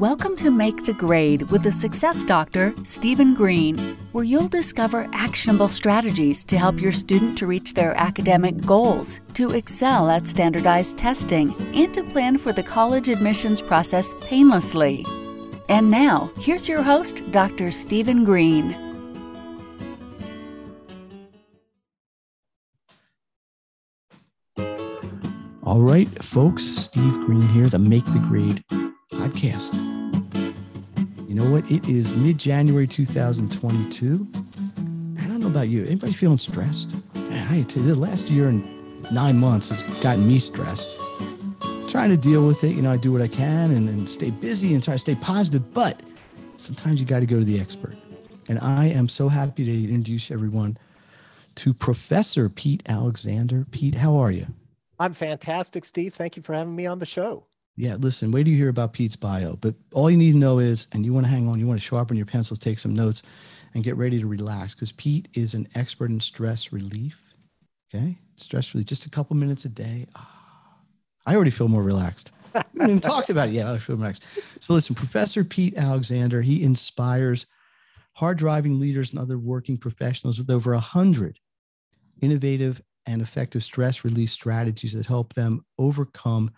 Welcome to Make the Grade with the Success Doctor, Stephen Green, where you'll discover actionable strategies to help your student to reach their academic goals, to excel at standardized testing, and to plan for the college admissions process painlessly. And now, here's your host, Dr. Stephen Green. All right, folks, Steve Green here, the Make the Grade podcast. You know what? It is mid January 2022. I don't know about you. Anybody feeling stressed? I tell you, the last year and nine months has gotten me stressed. Trying to deal with it. You know, I do what I can and, and stay busy and try to stay positive, but sometimes you got to go to the expert. And I am so happy to introduce everyone to Professor Pete Alexander. Pete, how are you? I'm fantastic, Steve. Thank you for having me on the show. Yeah, listen, wait till you hear about Pete's bio. But all you need to know is, and you want to hang on, you want to sharpen your pencils, take some notes, and get ready to relax because Pete is an expert in stress relief. Okay. Stress relief, just a couple minutes a day. Ah, I already feel more relaxed. I haven't even talked about it yet. I feel relaxed. So listen, Professor Pete Alexander, he inspires hard driving leaders and other working professionals with over a hundred innovative and effective stress release strategies that help them overcome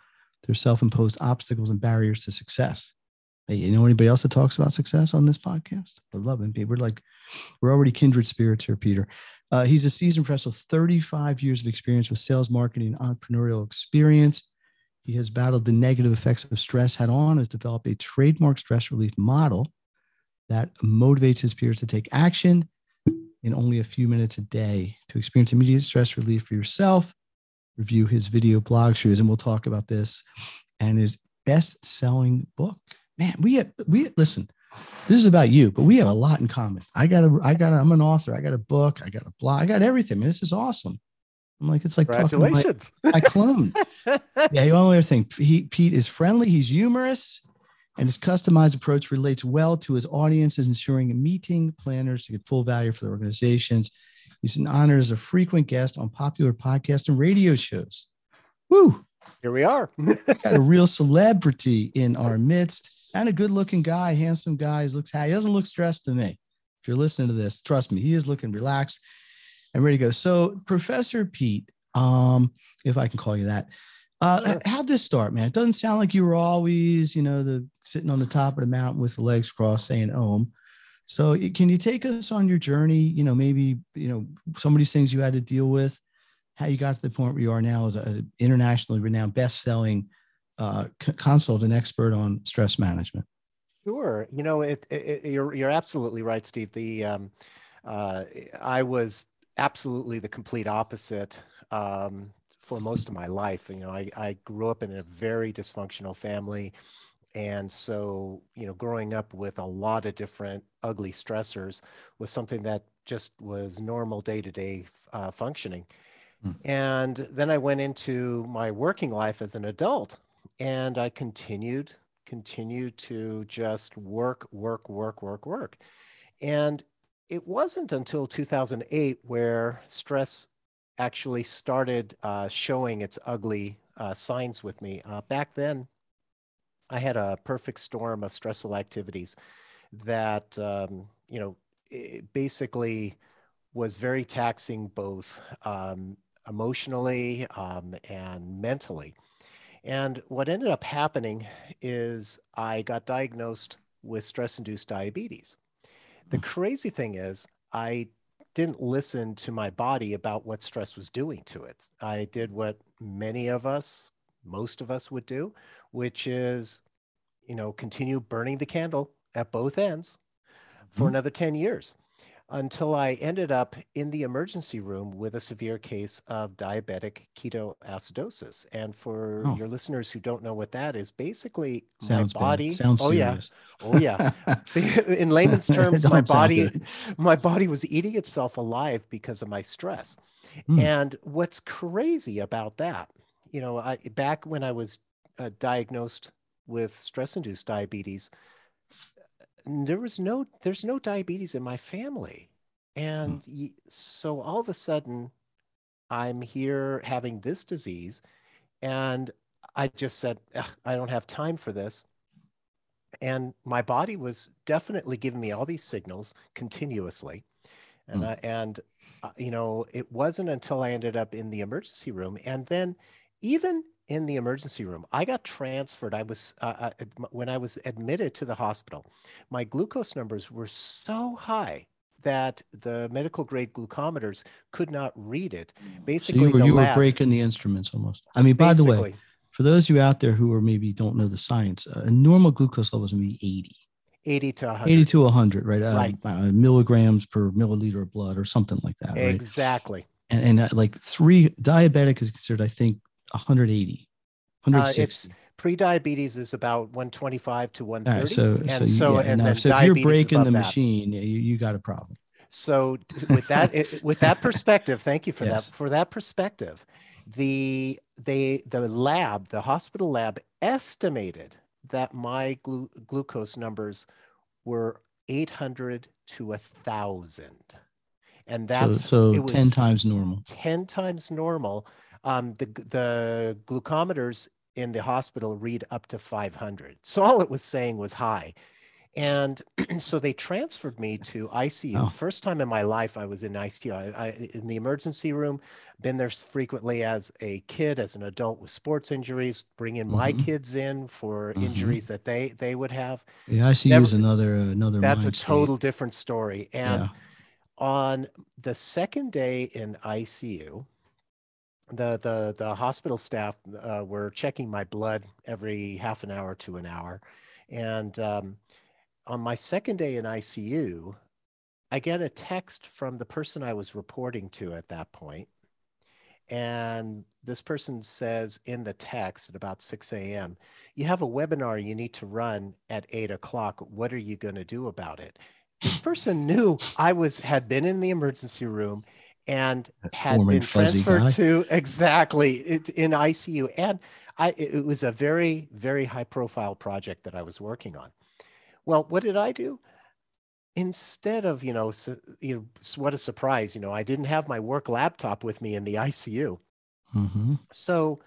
their self-imposed obstacles and barriers to success. Hey, you know anybody else that talks about success on this podcast? I love him. We're like, we're already kindred spirits here, Peter. Uh, he's a seasoned professional, 35 years of experience with sales, marketing, and entrepreneurial experience. He has battled the negative effects of stress head on, has developed a trademark stress relief model that motivates his peers to take action in only a few minutes a day to experience immediate stress relief for yourself review his video blog shoes, and we'll talk about this and his best-selling book. Man, we have, we listen. This is about you, but we have a lot in common. I got a, I got, a, I'm an author. I got a book. I got a blog. I got everything. Man, this is awesome. I'm like, it's like congratulations. My, my clone. yeah, the only other thing, he, Pete is friendly. He's humorous, and his customized approach relates well to his audience, ensuring meeting planners to get full value for their organizations. He's an honor as a frequent guest on popular podcasts and radio shows. Woo! Here we are. got a real celebrity in our midst and a good looking guy, handsome guy. He looks He doesn't look stressed to me. If you're listening to this, trust me, he is looking relaxed and ready to go. So, Professor Pete, um, if I can call you that, uh, how'd this start, man? It doesn't sound like you were always, you know, the sitting on the top of the mountain with the legs crossed saying "Om." So can you take us on your journey? You know, maybe you know some of these things you had to deal with, how you got to the point where you are now as an internationally renowned, best-selling uh, consult and expert on stress management. Sure, you know, it, it, you're you're absolutely right, Steve. The um, uh, I was absolutely the complete opposite um, for most of my life. You know, I, I grew up in a very dysfunctional family. And so, you know, growing up with a lot of different ugly stressors was something that just was normal day to day functioning. Mm. And then I went into my working life as an adult and I continued, continued to just work, work, work, work, work. And it wasn't until 2008 where stress actually started uh, showing its ugly uh, signs with me. Uh, back then, I had a perfect storm of stressful activities that, um, you know, basically was very taxing both um, emotionally um, and mentally. And what ended up happening is I got diagnosed with stress induced diabetes. The hmm. crazy thing is, I didn't listen to my body about what stress was doing to it. I did what many of us, most of us would do, which is, you know, continue burning the candle at both ends for mm-hmm. another 10 years until I ended up in the emergency room with a severe case of diabetic ketoacidosis. And for oh. your listeners who don't know what that is, basically Sounds my body. Bad. Sounds oh serious. yeah, oh yeah. in layman's terms, my body, my body was eating itself alive because of my stress. Mm. And what's crazy about that, you know, I back when I was uh, diagnosed with stress-induced diabetes, there was no there's no diabetes in my family and mm. so all of a sudden i'm here having this disease and i just said i don't have time for this and my body was definitely giving me all these signals continuously and Mm. I, and uh, you know it wasn't until i ended up in the emergency room and then even in the emergency room i got transferred i was uh, uh, when i was admitted to the hospital my glucose numbers were so high that the medical grade glucometers could not read it So basically you were, you were breaking the instruments almost. I mean, by the way, for those of you out there who are maybe don't know the science, uh, a normal glucose level is going to be 80, 80 to 100 80 to 100, right? Uh, Right. uh, milligrams per milliliter of blood or something like that, right? exactly And, and uh, like three, diabetic is considered, I think, 180, Uh, 160. it's pre-diabetes is about 125 to 130 right, so, and so, so yeah, and then so if you're breaking the that. machine, yeah, you, you got a problem. so with that it- with that perspective thank you for Yes. that for that perspective the they the lab the hospital lab estimated that my glu- glucose numbers were 800 to a thousand and So, that's so it was 10 times normal. 10 times normal um, the, the glucometers in the hospital read up to 500 so all it was saying was high and so they transferred me to icu Oh. first time in my life i was in icu I, I, in the emergency room been there frequently as a kid as an adult with sports injuries bringing my Mhm. kids in for Mhm. injuries that they they would have Yeah, ICU Never- is another, another that's a mind state. total different story and yeah. on the second day in ICU, the the the hospital staff uh, were checking my blood every half an hour to an hour, and um, on my second day in ICU, I get a text from the person I was reporting to at that point, and this person says in the text at about 6 a.m., you have a webinar you need to run at 8 o'clock. What are you going to do about it? This person knew I was had been in the emergency room and had been transferred guy. to exactly it, in ICU. And I it was a very, very high profile project that I was working on. Well, what did I do? Instead of, you know, su- you know, what a surprise, you know, I didn't have my work laptop with me in the ICU. hmm So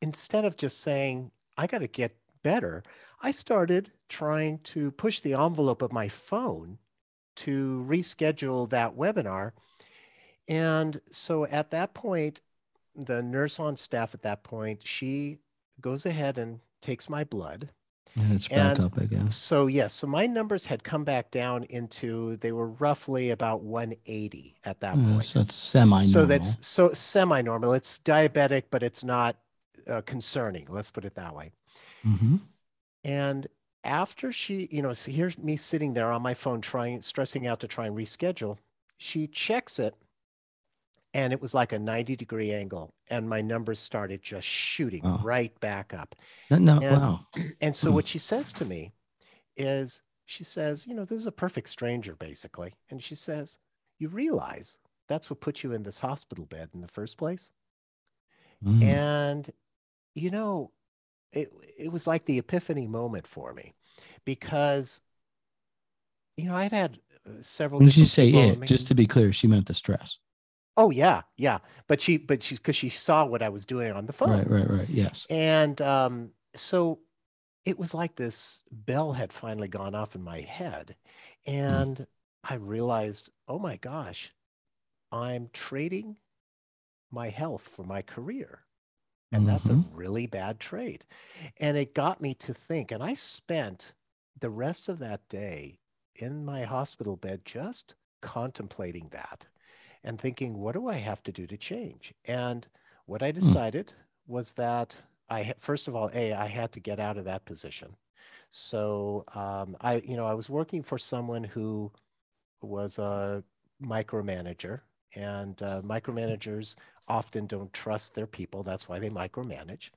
instead of just saying, I got to get better, I started trying to push the envelope of my phone to reschedule that webinar. And so at that point, the nurse on staff at that point, she goes ahead and takes my blood. And it's back And up again. So yes, so my numbers had come back down into they were roughly about 180 at that Yeah, point. so it's semi So that's so semi-normal. It's diabetic, but it's not uh, concerning. Let's put it that way. hmm And after she, you know, so here's me sitting there on my phone trying, stressing out to try and reschedule. She checks it, and it was like a 90 degree angle, and my numbers started just shooting Oh. right back up. No, no, And- wow. And so Hmm. what she says to me is, she says, you know, this is a perfect stranger, basically. And she says, you realize that's what put you in this hospital bed in the first place? Mm. And you know, it it was like the epiphany moment for me because you know, I'd had uh, several When did you say it? Just to be clear, she meant the stress. Oh yeah, yeah. But she but she's because she saw what I was doing on the phone. Right, right, right. Yes. And um, so it was like this bell had finally gone off in my head. And I realized, oh my gosh, I'm trading my health for my career. And that's a Mhm. really bad trade. And it got me to think. And I spent the rest of that day in my hospital bed just contemplating that and thinking, what do I have to do to change? And what I decided was that I first of all, a I had to get out of that position. So um, I, you know, I was working for someone who was a micromanager, and uh, micromanagers often don't trust their people. That's why they micromanage.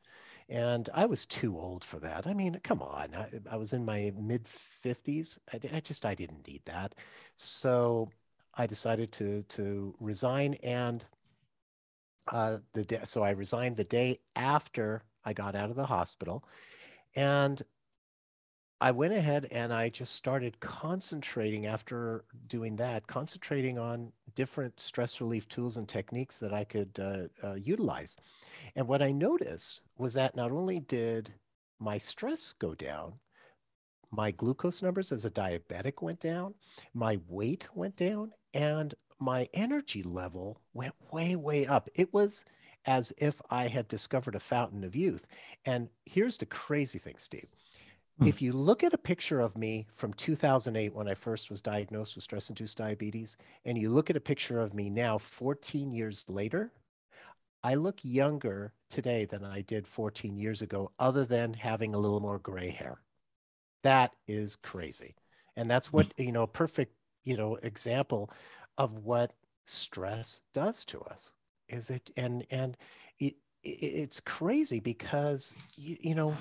And I was too old for that. I mean, come on. I, I was in my mid 50s. I, I just, I didn't need that. So I decided to to resign and uh, the day, so I resigned the day after I got out of the hospital, and I went ahead and I just started concentrating after doing that, concentrating on different stress relief tools and techniques that I could uh, uh, utilize. And what I noticed was that not only did my stress go down, my glucose numbers as a diabetic went down, my weight went down, and my energy level went way, way up. It was as if I had discovered a fountain of youth. And here's the crazy thing, Steve. Hmm. If you look at a picture of me from 2008 when I first was diagnosed with stress induced diabetes, and you look at a picture of me now 14 years later, I look younger today than I did 14 years ago, other than having a little more gray hair. That is crazy. And that's hmm. what, you know, a perfect, you know, example of what stress does to us is it and and it, it's crazy because you, you know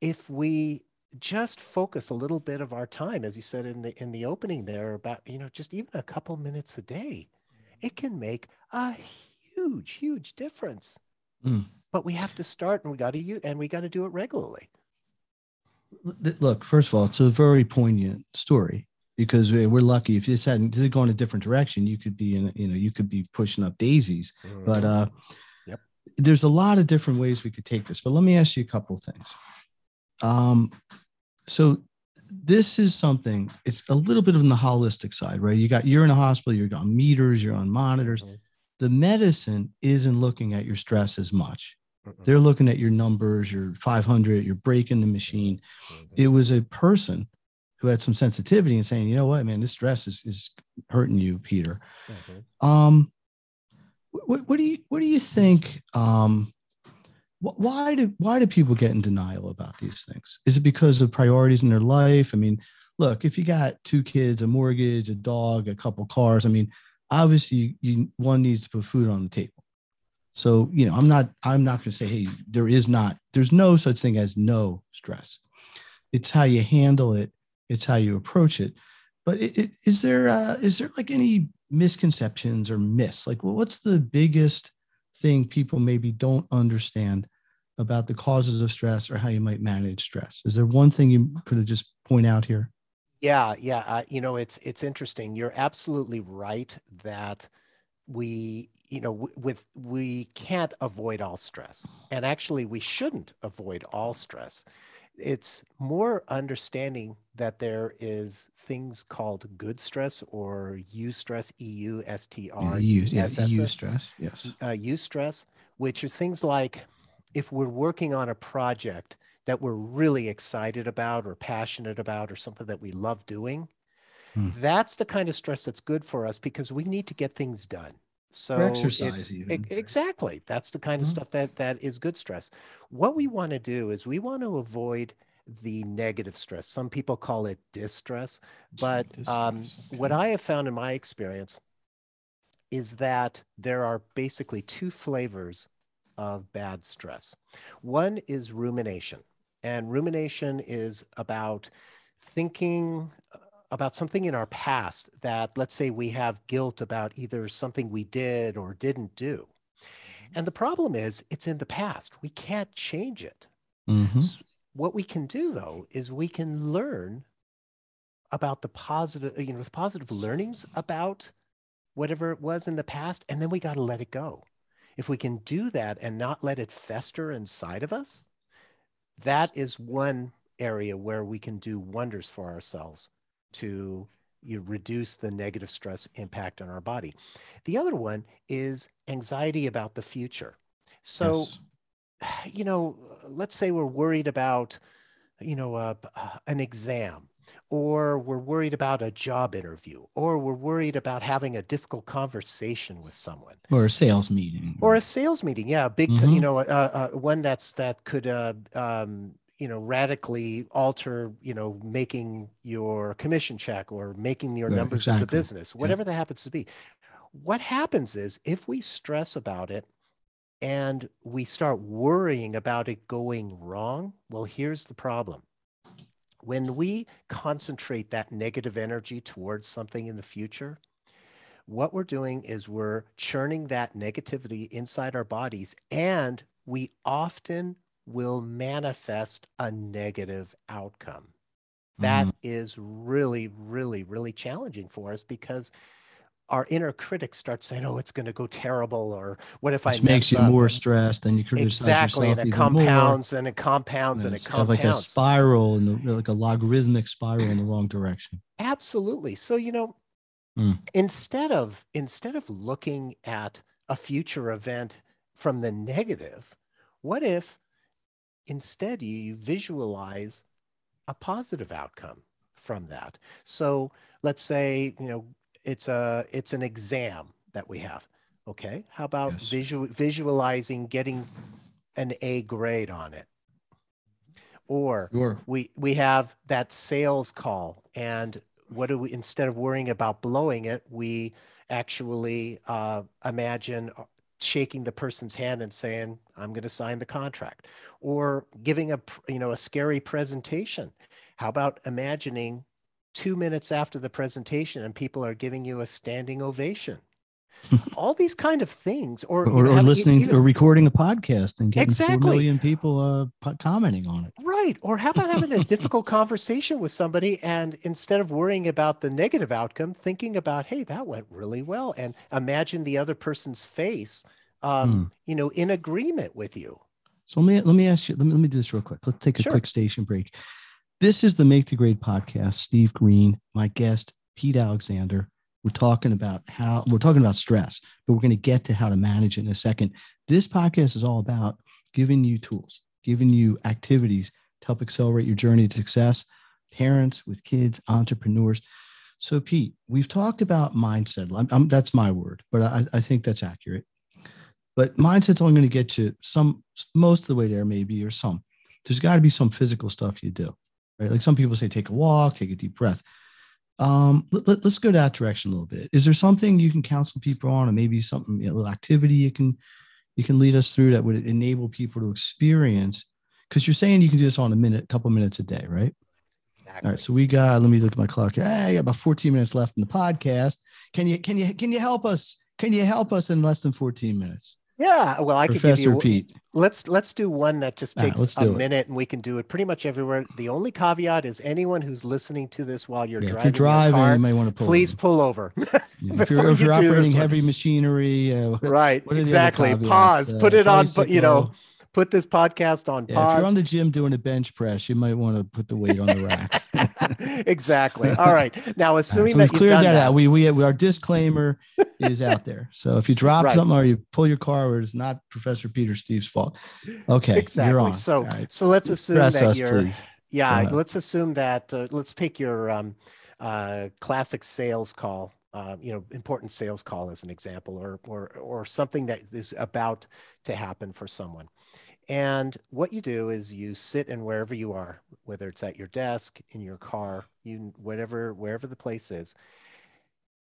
if we just focus a little bit of our time as you said in the in the opening there about you know just even a couple minutes a day it can make a huge huge difference mm. but we have to start and we got to and we got to do it regularly look first of all it's a very poignant story because we're lucky if this hadn't this had gone a different direction you could be in you know you could be pushing up daisies mm. but uh yep. there's a lot of different ways we could take this but let me ask you a couple of things um so this is something it's a little bit on the holistic side right you got you're in a hospital you're on meters you're on monitors mm-hmm. the medicine isn't looking at your stress as much mm-hmm. they're looking at your numbers your 500 you're breaking the machine mm-hmm. it was a person who had some sensitivity and saying, you know what, man, this stress is, is hurting you, Peter. Mm-hmm. Um, what, what do you what do you think? Um, why do why do people get in denial about these things? Is it because of priorities in their life? I mean, look, if you got two kids, a mortgage, a dog, a couple cars, I mean, obviously you, one needs to put food on the table. So, you know, I'm not I'm not going to say, hey, there is not there's no such thing as no stress. It's how you handle it. It's how you approach it. But it, it, is there uh, is there like any misconceptions or myths? Like well, what's the biggest thing people maybe don't understand about the causes of stress or how you might manage stress? Is there one thing you could have just point out here? Yeah yeah uh, you know it's it's interesting. You're absolutely right that we you know with we can't avoid all stress and actually we shouldn't avoid all stress it's more understanding that there is things called good stress or eustress, E U S T R. Yeah, eustress, yes. Uh, eustress, which is things like if we're working on a project that we're really excited about or passionate about or something that we love doing, hmm. that's the kind of stress that's good for us because we need to get things done. So exercise even. exactly. That's the kind of mm-hmm. stuff that that is good stress. What we want to do is we want to avoid the negative stress. Some people call it distress, but um, what I have found in my experience is that there are basically two flavors of bad stress. One is rumination, and rumination is about thinking about something in our past that, let's say, we have guilt about either something we did or didn't do. Mm-hmm. And the problem is, it's in the past. We can't change it. Mm-hmm. So what we can do, though, is we can learn about the positive, you know, the positive learnings about whatever it was in the past, and then we got to let it go. If we can do that and not let it fester inside of us, that is one area where we can do wonders for ourselves to you reduce the negative stress impact on our body. The other one is anxiety about the future. So, yes. you know, let's say we're worried about, you know, uh, an exam, or we're worried about a job interview, or we're worried about having a difficult conversation with someone, or a sales meeting, or a sales meeting. Yeah, big, mm-hmm. t- you know, uh, uh, one that's that could uh, um, you know radically alter you know making your commission check or making your numbers exactly. as a business whatever yeah. that happens to be what happens is if we stress about it and we start worrying about it going wrong well here's the problem when we concentrate that negative energy towards something in the future what we're doing is we're churning that negativity inside our bodies and we often will manifest a negative outcome. That mm-hmm. is really, really, really challenging for us because our inner critic starts saying, "Oh, it's going to go terrible," or "What if Which I makes you up?" more stressed, and you criticize exactly, yourself and it even more. compounds and it compounds and it It's kind of like a spiral in the like a logarithmic spiral in the wrong direction. Absolutely. So you know, Mm. instead of instead of looking at a future event from the negative, what if instead you visualize a positive outcome from that? So let's say you know it's a it's an exam that we have. Okay, how about Yes. visual visualizing getting an A grade on it, or Sure. we we have that sales call and what do we instead of worrying about blowing it we actually uh, imagine shaking the person's hand and saying i'm going to sign the contract or giving a you know a scary presentation. How about imagining two minutes after the presentation and people are giving you a standing ovation all these kind of things or, Or, know, or listening even- or recording a podcast and getting Exactly. four million people uh, commenting on it. Right. Or how about having a difficult conversation with somebody and instead of worrying about the negative outcome, thinking about, hey, that went really well. And imagine the other person's face, um, you know, in agreement with you. So let me let me ask you. Let me let me do this real quick. Let's take a Sure. quick station break. This is the Make the Grade podcast. Steve Green, my guest, Pete Alexander. We're talking about how we're talking about stress, but we're going to get to how to manage it in a second. This podcast is all about giving you tools, giving you activities to help accelerate your journey to success. Parents with kids, entrepreneurs. So, Pete, we've talked about mindset. I'm, I'm- that's my word, but I, I think that's accurate. But mindset's only going to get you some, most of the way there, maybe, or some. There's got to be some physical stuff you do, right? Like some people say, take a walk, take a deep breath. Um, let, us go that direction a little bit. Is there something you can counsel people on, or maybe something, you know, a little activity you can you can lead us through that would enable people to experience? Because you're saying you can do this on a minute, a couple minutes a day, right? All right, so we got. Let me look at my clock. here. Hey, I got about 14 minutes left in the podcast. Can you can you can you help us? Can you help us in less than 14 minutes, Yeah. Well, I could give Professor you, Pete? let's, let's do one that just takes a do it. minute and we can do it pretty much everywhere. The only caveat is anyone who's listening to this while you're Yeah, if driving, you're driving, your car, you may want to pull. please over. pull over. Yeah, if you're, if you you're this operating one. heavy machinery, uh, right. what are the other Exactly. Pause. Uh, Put it on, you know. Put this podcast on Yeah, if you're on the gym doing a bench press, you might want to put the weight on the rack. exactly. All right. Now, All right, assuming so that you've cleared done that, that, out. We, we our disclaimer is out there. So if you drop Right. something or you pull your car, it's not Professor Peter Steve's fault. Okay, exactly. you're on. So, right. so let's assume Press that us, you're, please. yeah, let's assume that, uh, let's take your um, uh, classic sales call, uh, you know, important sales call as an example, or, or, or something that is about to happen for someone. And what you do is you sit and wherever you are, whether it's at your desk, in your car, you whatever wherever the place is.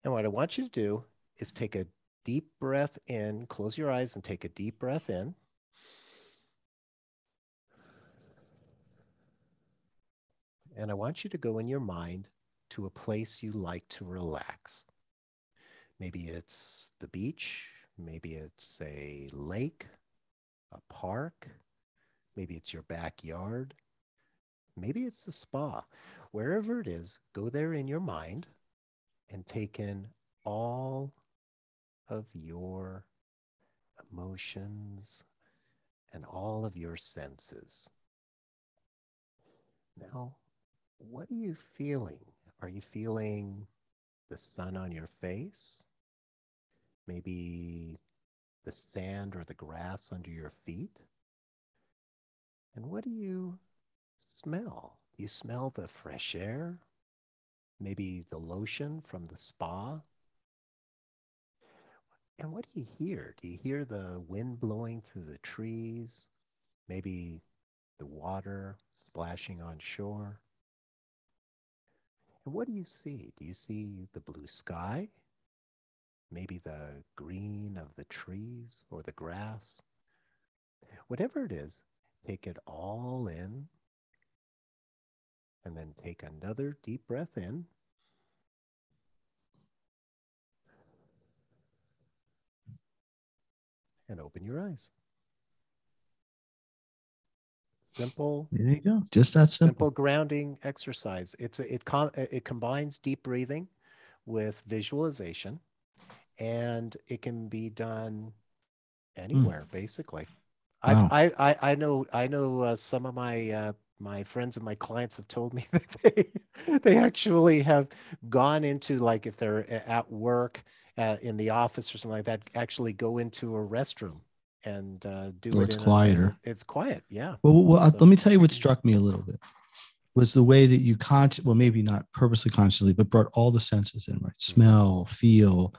And what I want you to do is take a deep breath in, close your eyes and take a deep breath in. And I want you to go in your mind to a place you like to relax. Maybe it's the beach, maybe it's a lake, a park, maybe it's your backyard, maybe it's the spa. Wherever it is, go there in your mind and take in all of your emotions and all of your senses. Now, what are you feeling? Are you feeling the sun on your face? Maybe the sand or the grass under your feet? And what do you smell? Do you smell the fresh air? Maybe the lotion from the spa? And what do you hear? Do you hear the wind blowing through the trees? Maybe the water splashing on shore? And what do you see? Do you see the blue sky? Maybe the green of the trees or the grass? Whatever it is, take it all in and then take another deep breath in. And open your eyes. Simple, There you go. Just that simple. simple grounding exercise. It's a, it com- it combines deep breathing with visualization, and it can be done anywhere mm. basically wow. i I, I know I know uh, some of my uh, my friends and my clients have told me that they they actually have gone into like if they're at work uh, in the office or something like that actually go into a restroom and uh, do or it it's quieter a, it's quiet yeah well, well so, let me tell you what struck me a little bit was the way that you con well maybe not purposely consciously but brought all the senses in right mm-hmm. smell feel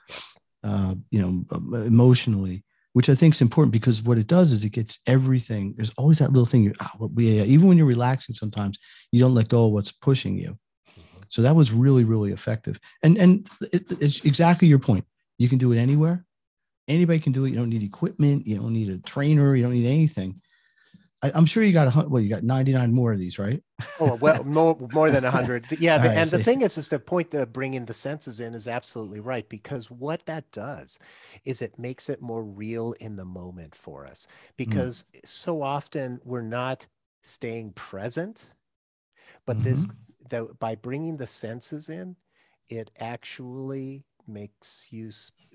uh, you know emotionally which I think is important because what it does is it gets everything. There's always that little thing. You, oh, yeah, even when you're relaxing, sometimes you don't let go of what's pushing you. Mm-hmm. So that was really, really effective. And and it, it's exactly your point. You can do it anywhere. Anybody can do it. You don't need equipment. You don't need a trainer. You don't need anything. I, am sure you got a well, you got 99 more of these, right? oh well, more more than 100. Yeah, the, right, and the thing is, is the point that bringing the senses in is absolutely right because what that does is it makes it more real in the moment for us hmm. because mm. so often we're not staying present, but mm-hmm. this that by bringing the senses in, it actually makes you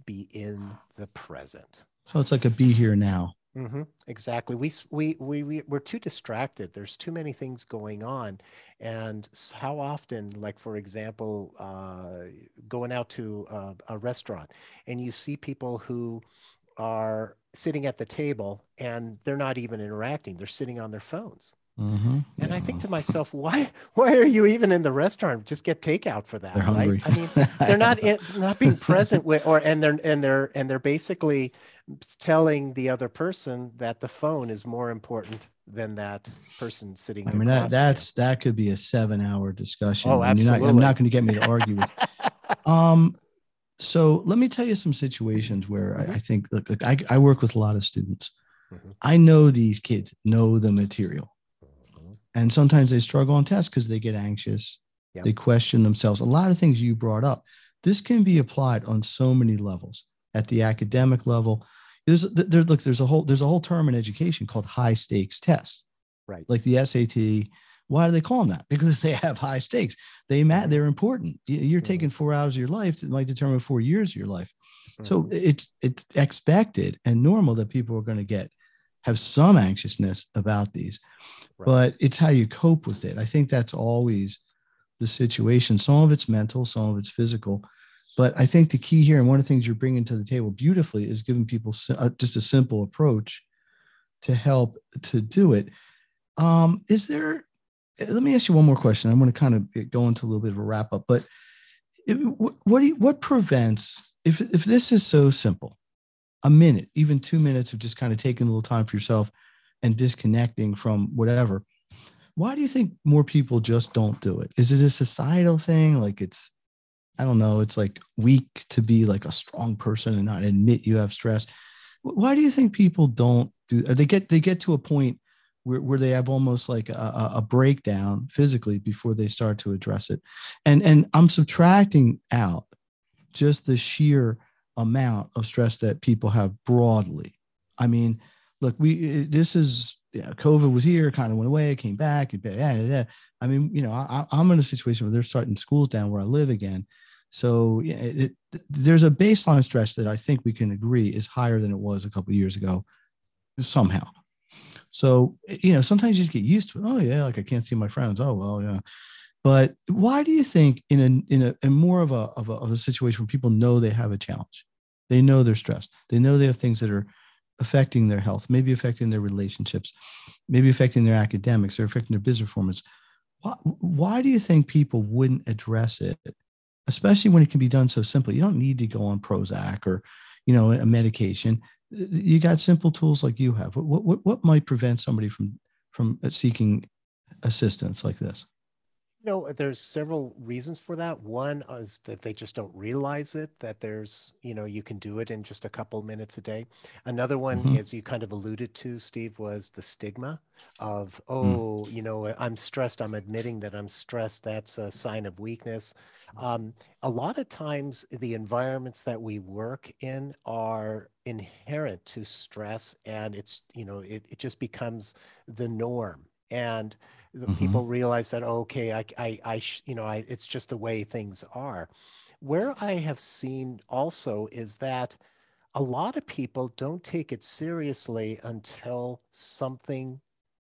be in the present. So it's like a be here now. Mm-hmm. Exactly. We, we, we, we, we're too distracted. There's too many things going on. And how often, like, for example, uh, going out to a, a restaurant and you see people who are sitting at the table and they're not even interacting, they're sitting on their phones. Mm-hmm. And I think to myself, why why are you even in the restaurant? Just get takeout for that, they're right? I mean, they're not in, not being present with, or and they're and they're and they're basically telling the other person that the phone is more important than that person sitting. I mean, that that's that could be a seven hour discussion. Oh, absolutely. Not, I'm not going to get me to argue with. um, so let me tell you some situations where I, I think look, look I, I work with a lot of students. Mm-hmm. I know these kids know the material and sometimes they struggle on tests because they get anxious. Yep. they question themselves. A lot of things you brought up this can be applied on so many levels. At the academic level there's there, look there's a whole there's a whole term in education called high stakes tests. Right. Like the sat why do they call them that? Because they have high stakes. They matter they're important. You're mm-hmm. taking four hours of your life that might determine four years of your life. Mm-hmm. so it's it's expected and normal that people are going to get have some anxiousness about these, right. but it's how you cope with it. I think that's always the situation. Some of it's mental, some of it's physical. But I think the key here, and one of the things you're bringing to the table beautifully, is giving people uh, just a simple approach to help to do it. Um, is there? Let me ask you one more question. I'm going to kind of go into a little bit of a wrap up. But it, what what, you, what prevents if if this is so simple? A minute, even two minutes of just kind of taking a little time for yourself and disconnecting from whatever. Why do you think more people just don't do it? Is it a societal thing? Like it's, I don't know, it's like weak to be like a strong person and not admit you have stress. Why do you think people don't do? Uh, they get they get to a point where, where they have almost like a, a breakdown physically before they start to address it. And and I'm subtracting out just the sheer amount of stress that people have broadly. I mean, look, we this is yeah, COVID was here, kind of went away, came back. Yeah, yeah. I mean, you know, I, am in a situation where they're starting schools down where I live again. So yeah, it, there's a baseline stress that I think we can agree is higher than it was a couple years ago, somehow. So you know, sometimes you just get used to it. Oh yeah, like I can't see my friends. Oh well, yeah. But why do you think in a in a in more of a, of a of a situation where people know they have a challenge, they know they're stressed, they know they have things that are affecting their health, maybe affecting their relationships, maybe affecting their academics, or affecting their business performance. Why, why do you think people wouldn't address it, especially when it can be done so simply? You don't need to go on Prozac or, you know, a medication. You got simple tools like you have. What what what might prevent somebody from from seeking assistance like this? Know, there's several reasons for that. One is that they just don't realize it, that there's, you know, you can do it in just a couple minutes a day. Another one, mm-hmm. as you kind of alluded to, Steve, was the stigma of, mm. oh, mm. you know, I'm stressed. I'm admitting that I'm stressed. That's a sign of weakness. Um, a lot of times, the environments that we work in are inherent to stress, and it's, you know, it, it just becomes the norm. And mm-hmm. people realize that oh, okay I, I, I you know I, it's just the way things are where I have seen also is that a lot of people don't take it seriously until something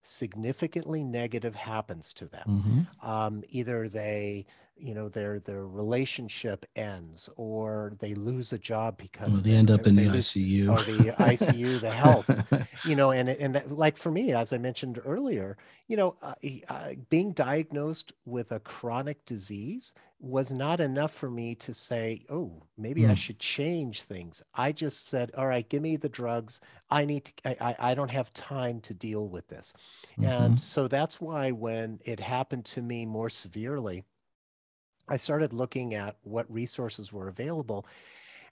significantly negative happens to them. Mm-hmm. Um, either they you know their their relationship ends or they lose a job because well, they end up in the lose, ICU or the ICU the health you know and and that, like for me as I mentioned earlier you know uh, uh, being diagnosed with a chronic disease was not enough for me to say oh maybe mm. I should change things. I just said all right give me the drugs. I need to I I don't have time to deal with this. Mm-hmm. and so that's why when it happened to me more severely I started looking at what resources were available.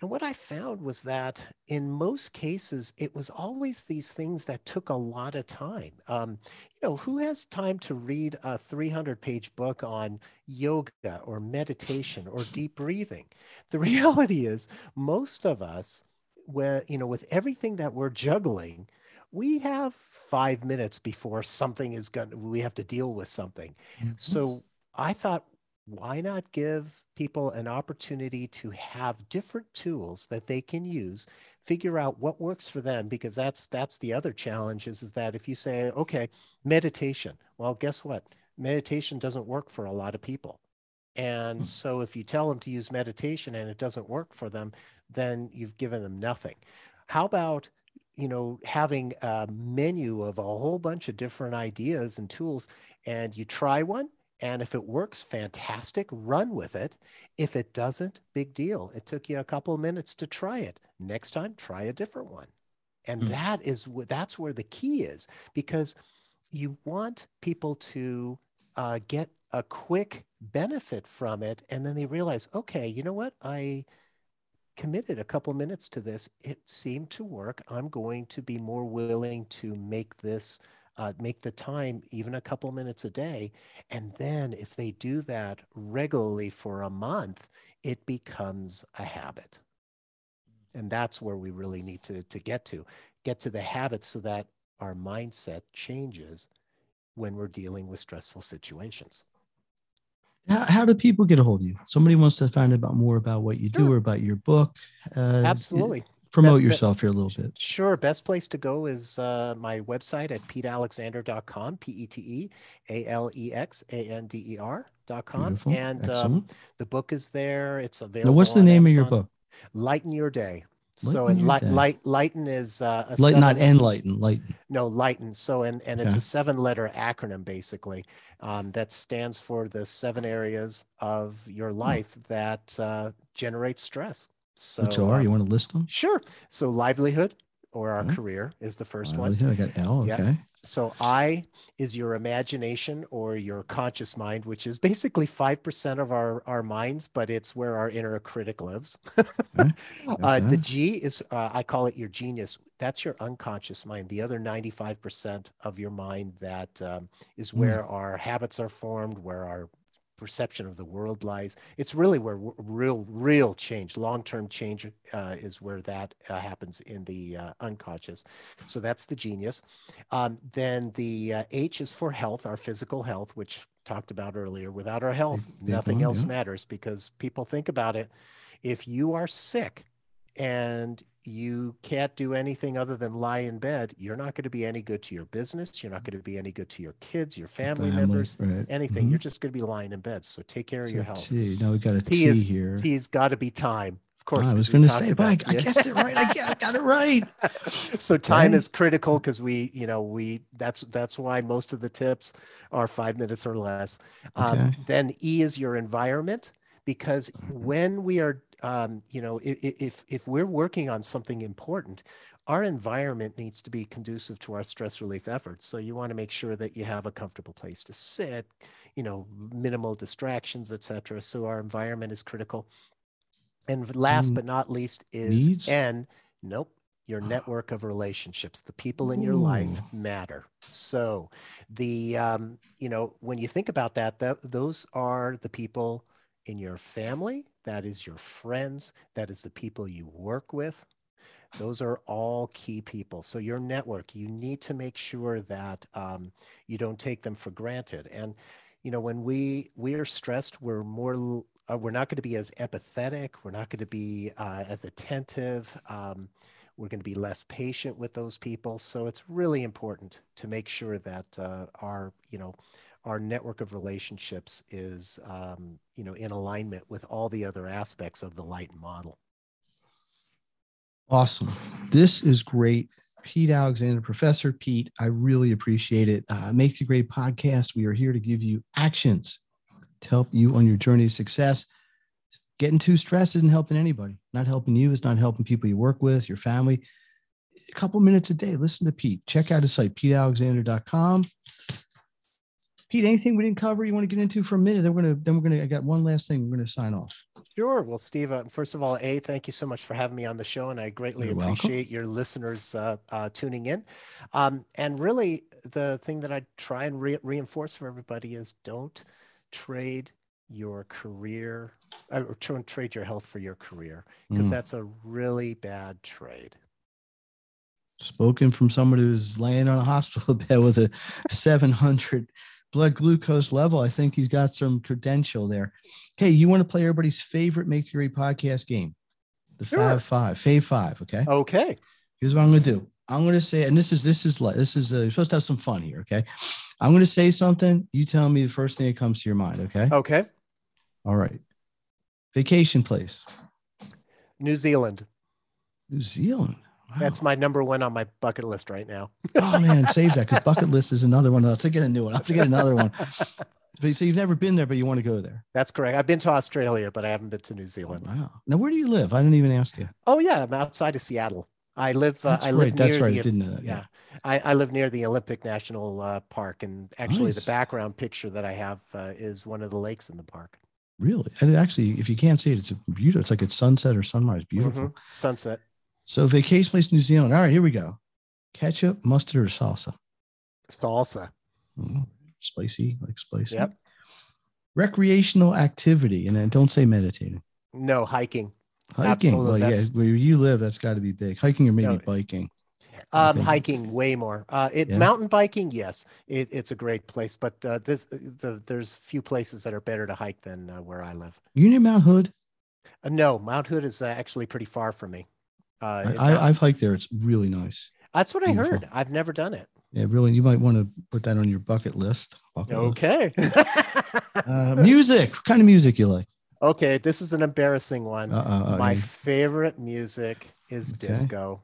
And what I found was that in most cases, it was always these things that took a lot of time. Um, you know, who has time to read a 300 page book on yoga or meditation or deep breathing? The reality is, most of us, where, you know, with everything that we're juggling, we have five minutes before something is going to, we have to deal with something. Mm-hmm. So I thought, why not give people an opportunity to have different tools that they can use figure out what works for them? Because that's that's the other challenge is, is that if you say okay meditation. Well guess what? Meditation doesn't work for a lot of people. And hmm. so if you tell them to use meditation and it doesn't work for them then you've given them nothing. How about you know having a menu of a whole bunch of different ideas and tools and you try one and if it works, fantastic, run with it. If it doesn't, big deal. It took you a couple of minutes to try it. Next time, try a different one. And mm. that is that's where the key is because you want people to uh, get a quick benefit from it, and then they realize, okay, you know what, I committed a couple of minutes to this. It seemed to work. I'm going to be more willing to make this uh, make the time even a couple minutes a day. And then if they do that regularly for a month, it becomes a habit. And that's where we really need to, to get to, get to the habit so that our mindset changes when we're dealing with stressful situations. How, how do people get a hold of you? Somebody wants to find out about more about what you sure. do or about your book. Uh, Absolutely promote best, yourself here a little bit. Sure. Best place to go is uh, my website at petealexander.com, P E T E A L E X A N D E R.com. And um, the book is there. It's available. Now, what's the name Amazon. of your book? Lighten Your Day. Lighten so and light, light lighten is uh, a light, seven, not enlighten, lighten. No, lighten. So and and it's a seven-letter acronym basically um, that stands for the seven areas of your hmm. life hmm. that uh, generate stress. So, Which are um, you want to list them? Sure. So livelihood or our career is the first livelihood. one. I got L. Okay. Yeah. So I is your imagination or your conscious mind, which is basically five percent of our our minds, but it's where our inner critic lives. okay. Okay. Uh, the G is uh, I call it your genius. That's your unconscious mind. The other ninety five percent of your mind that um, is hmm. where mm. our habits are formed, where our perception of the world lies. It's really where real, real change, long-term change, uh, is where that uh, happens in the uh, unconscious. So that's the genius. Um, then the uh, H is for health, our physical health, which talked about earlier. Without our health, nothing else yeah. matters because people think about it. If you are sick and you can't do anything other than lie in bed, you're not going to be any good to your business. You're not going to be any good to your kids, your family, family members, right. anything. Mm-hmm. You're just going to be lying in bed. So take care of your health. T. Now we got a T is, here. T has got to be time. Of course. Oh, I was going to say, Mike, I guessed it right. I got, got it right. so time right. is critical because we, you know, we that's that's why most of the tips are five minutes or less. Um. Then E is your environment because mm-hmm. when we are um, you know, if, if, we're working on something important, our environment needs to be conducive to our stress relief efforts. So you want to make sure that you have a comfortable place to sit, you know, minimal distractions, etc. So our environment is critical. And last mm. but not least is Needs? N. Nope. Your network of relationships, the people in your Ooh. life matter. So, the um, you know when you think about that, that those are the people in your family, that is your friends, that is the people you work with. Those are all key people. So your network, you need to make sure that um, you don't take them for granted. And you know, when we we are stressed, we're more uh, we're not going to be as empathetic. We're not going to be uh, as attentive. Um, we're going to be less patient with those people. So it's really important to make sure that uh, our, you know, our network of relationships is, um, you know, in alignment with all the other aspects of the light model. Awesome. This is great. Pete Alexander, Professor Pete, I really appreciate it. Uh, makes a great podcast. We are here to give you actions to help you on your journey to success. Getting too stressed isn't helping anybody. Not helping you. It's not helping people you work with, your family. A couple minutes a day. Listen to Pete. Check out his site, petealexander.com. Pete, anything we didn't cover you want to get into for a minute? Then we're gonna then we're gonna I got one last thing. We're gonna sign off. Sure. Well, Steve, uh, first of all, A, thank you so much for having me on the show, and I greatly You're appreciate your listeners uh, uh, tuning in. Um, and really, the thing that I try and re- reinforce for everybody is don't trade your career uh, or trade your health for your career because Mm. that's a really bad trade. Spoken from somebody who's laying on a hospital bed with a 700 blood glucose level. I think he's got some credential there. Hey, you want to play everybody's favorite Make the Grade podcast game? The Sure. Fab Five, Fave Five. Okay. Okay. Here's what I'm going to do. I'm going to say, and this is this is like this is uh, you're supposed to have some fun here. Okay. I'm going to say something. You tell me the first thing that comes to your mind. Okay. Okay. All right. Vacation place. New Zealand. New Zealand. Wow. That's my number one on my bucket list right now. oh man, save that because bucket list is another one. I'll have to get a new one. I'll have to get another one. So you've never been there, but you want to go there. That's correct. I've been to Australia, but I haven't been to New Zealand. Wow. Now, where do you live? I didn't even ask you. Oh yeah, I'm outside of Seattle. I live. Uh, That's I right. live That's right. the I didn't know that. yeah. I, I live near the Olympic National uh, Park, and actually, Nice. the background picture that I have uh, is one of the lakes in the park. Really? And it actually, if you can't see it, it's a beautiful. It's like it's sunset or sunrise. Beautiful. Mhm. Sunset. So vacation place, New Zealand. All right, here we go. Ketchup, mustard, or salsa. Salsa. Mm, spicy, like spicy. Yep. Recreational activity, and then don't say meditating. No hiking. Hiking. Absolutely, Well, yeah, where you live, that's got to be big. Hiking or maybe No. biking. Um, hiking way more. Uh, it Yeah. mountain biking, yes, it, it's a great place, but uh, this the there's few places that are better to hike than uh, where I live. You near Mount Hood? Uh, no, Mount Hood is uh, actually pretty far from me. Uh, I, I, I've hiked there. It's really nice. that's what I heard. I've never done it. Yeah, really. You might want to put that on your bucket list. Bucket list. Okay. Uh, music. What kind of music you like? okay, this is an embarrassing one. Uh, uh, My uh, favorite music is Okay. disco.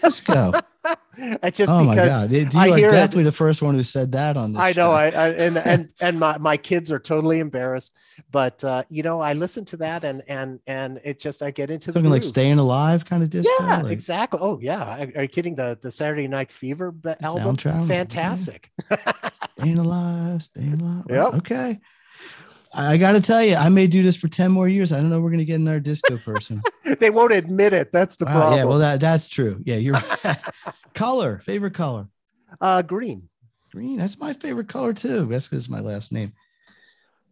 disco. It's just oh my because god! You I are hear it- definitely the first one who said that on this. I know. I, I and and and my, my kids are totally embarrassed, but uh, you know I listen to that and and and it just I get into the Talking like staying alive kind of disco. Yeah, like exactly. Oh yeah, Are- you kidding? The the Saturday Night Fever album, Soundtrack, yeah. fantastic. Staying alive, staying alive. Yep. Okay. I got to tell you, I may do this for ten more years. I don't know. We're gonna get another disco person. they won't admit it. That's the Wow, problem. yeah, well, that that's true. Yeah, you're right. color. Favorite color. uh, green. Green. That's my favorite color too. That's because it's my last name.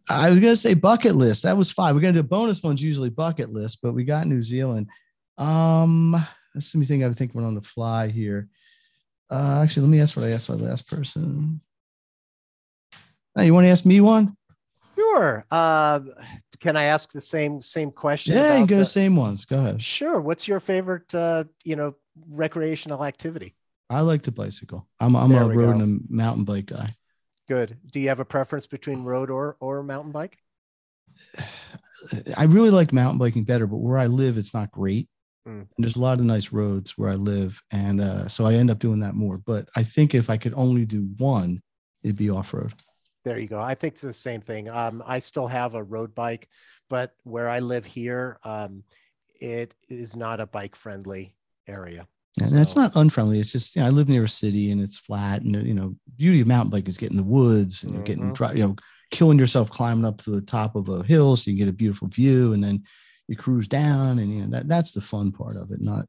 I was gonna say bucket list. That was fine. We're gonna do bonus ones usually bucket list, but we got New Zealand. Um, let's let me think. I think one on the fly here. Uh, actually, let me ask what I asked my last person. Hey, you want to ask me one? Sure. Uh, can I ask the same same question? Yeah, you go uh, same ones. Go ahead. Sure. What's your favorite, uh, you know, recreational activity? I like to bicycle. I'm I'm There a road go. and a mountain bike guy. Good. Do you have a preference between road or or mountain bike? I really like mountain biking better, but where I live, it's not great. Mm. And there's a lot of nice roads where I live, and uh, so I end up doing that more. But I think if I could only do one, it'd be off road. There you go. I think the same thing. Um, I still have a road bike, but where I live here, um, it is not a bike friendly area. And that's So- not unfriendly. It's just you know, I live near a city and it's flat, and you know, beauty of mountain bike is getting the woods and you're getting you know killing yourself climbing up to the top of a hill so you get a beautiful view, and then you cruise down, and you know that that's the fun part of it. Not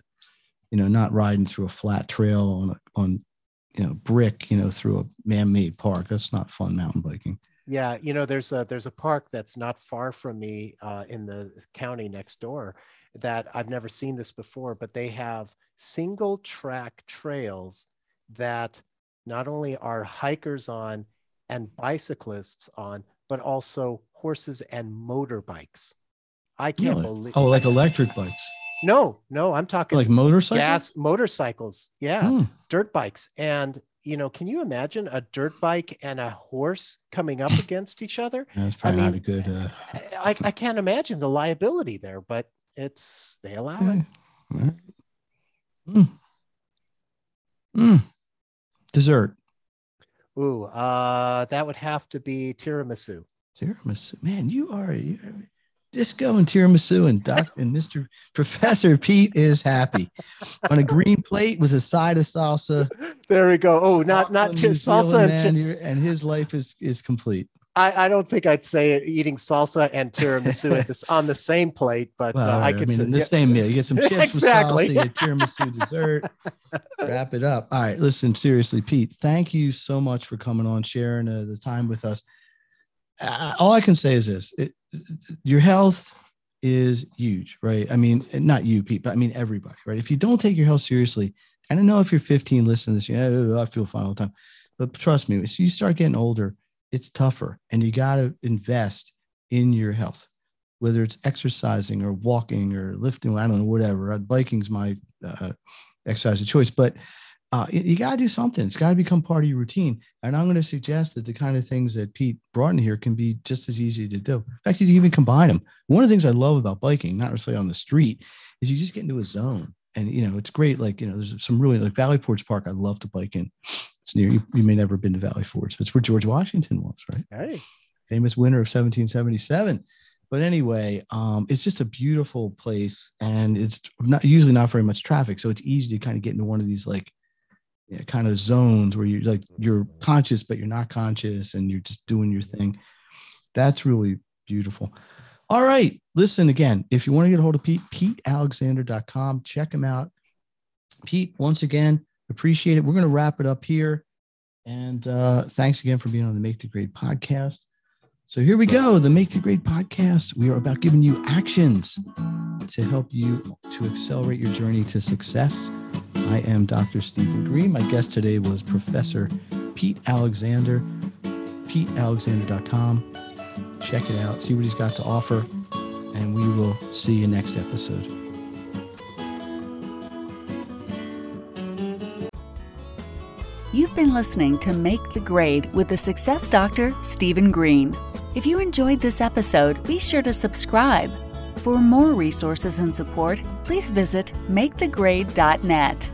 you know not riding through a flat trail on a, on you know brick you know through a man-made park. That's not fun mountain biking. Yeah, you know, there's a there's a park that's not far from me uh, in the county next door that I've never seen this before, but they have single track trails that not only are hikers on and bicyclists on, but also horses and motorbikes I can't Really? believe. Oh, like electric bikes, no, no, I'm talking like motorcycles. gas motorcycles. Yeah, Hmm. dirt bikes. And you know, can you imagine a dirt bike and a horse coming up against each other? That's I probably not a good. Uh, I, I can't imagine the liability there, but it's they allow it. right. Mm. Mm. Dessert. Ooh, uh, that would have to be tiramisu. Tiramisu. Man, you are you disco and tiramisu and Doc and Mr. Professor Pete is happy on a green plate with a side of salsa. There we go. Oh, not not t- salsa. And and his life is is complete. I, I don't think I'd say it, eating salsa and tiramisu at this on the same plate, but Well, uh, I I, could. mean, t- in the yeah. same meal, you get some chips Exactly. with salsa, you get tiramisu dessert. Wrap it up. All right, listen, seriously, Pete, thank you so much for coming on, sharing uh, the time with us. All I can say is this: it, your health is huge, right? I mean, not you, Pete, but I mean everybody, right? If you don't take your health seriously, I know if you're 15 listening to this, you know, I feel fine all the time, but trust me, as you start getting older, it's tougher, and you got to invest in your health, whether it's exercising or walking or lifting. I don't know, whatever. Biking's my uh, exercise of choice, but uh, you, you got to do something. It's got to become part of your routine. And I'm going to suggest that the kind of things that Pete brought in here can be just as easy to do. In fact, you can even combine them. One of the things I love about biking, not necessarily on the street, is you just get into a zone. And you know, it's great. Like you know, there's some really like Valley Forge Park. I love to bike in. It's near you. You may never have been to Valley Forge. It's where George Washington was, right? Hey, famous winner of 1777. But anyway, um, it's just a beautiful place, and it's not usually not very much traffic, so it's easy to kind of get into one of these like kind of zones where you're like you're conscious but you're not conscious, and you're just doing your thing. That's really beautiful. All right, listen again. If you want to get a hold of Pete, PeteAlexander.com. Check him out. Pete, once again, appreciate it. We're going to wrap it up here. And uh, thanks again for being on the Make the Grade podcast. So here we go, the Make the Grade podcast. We are about giving you actions to help you to accelerate your journey to success. I am Dr. Stephen Green. My guest today was Professor Pete Alexander, PeteAlexander.com. Check it out, see what he's got to offer, and we will see you next episode. You've been listening to Make the Grade with the Success Doctor, Stephen Green. If you enjoyed this episode, be sure to subscribe. For more resources and support, please visit makethegrade.net.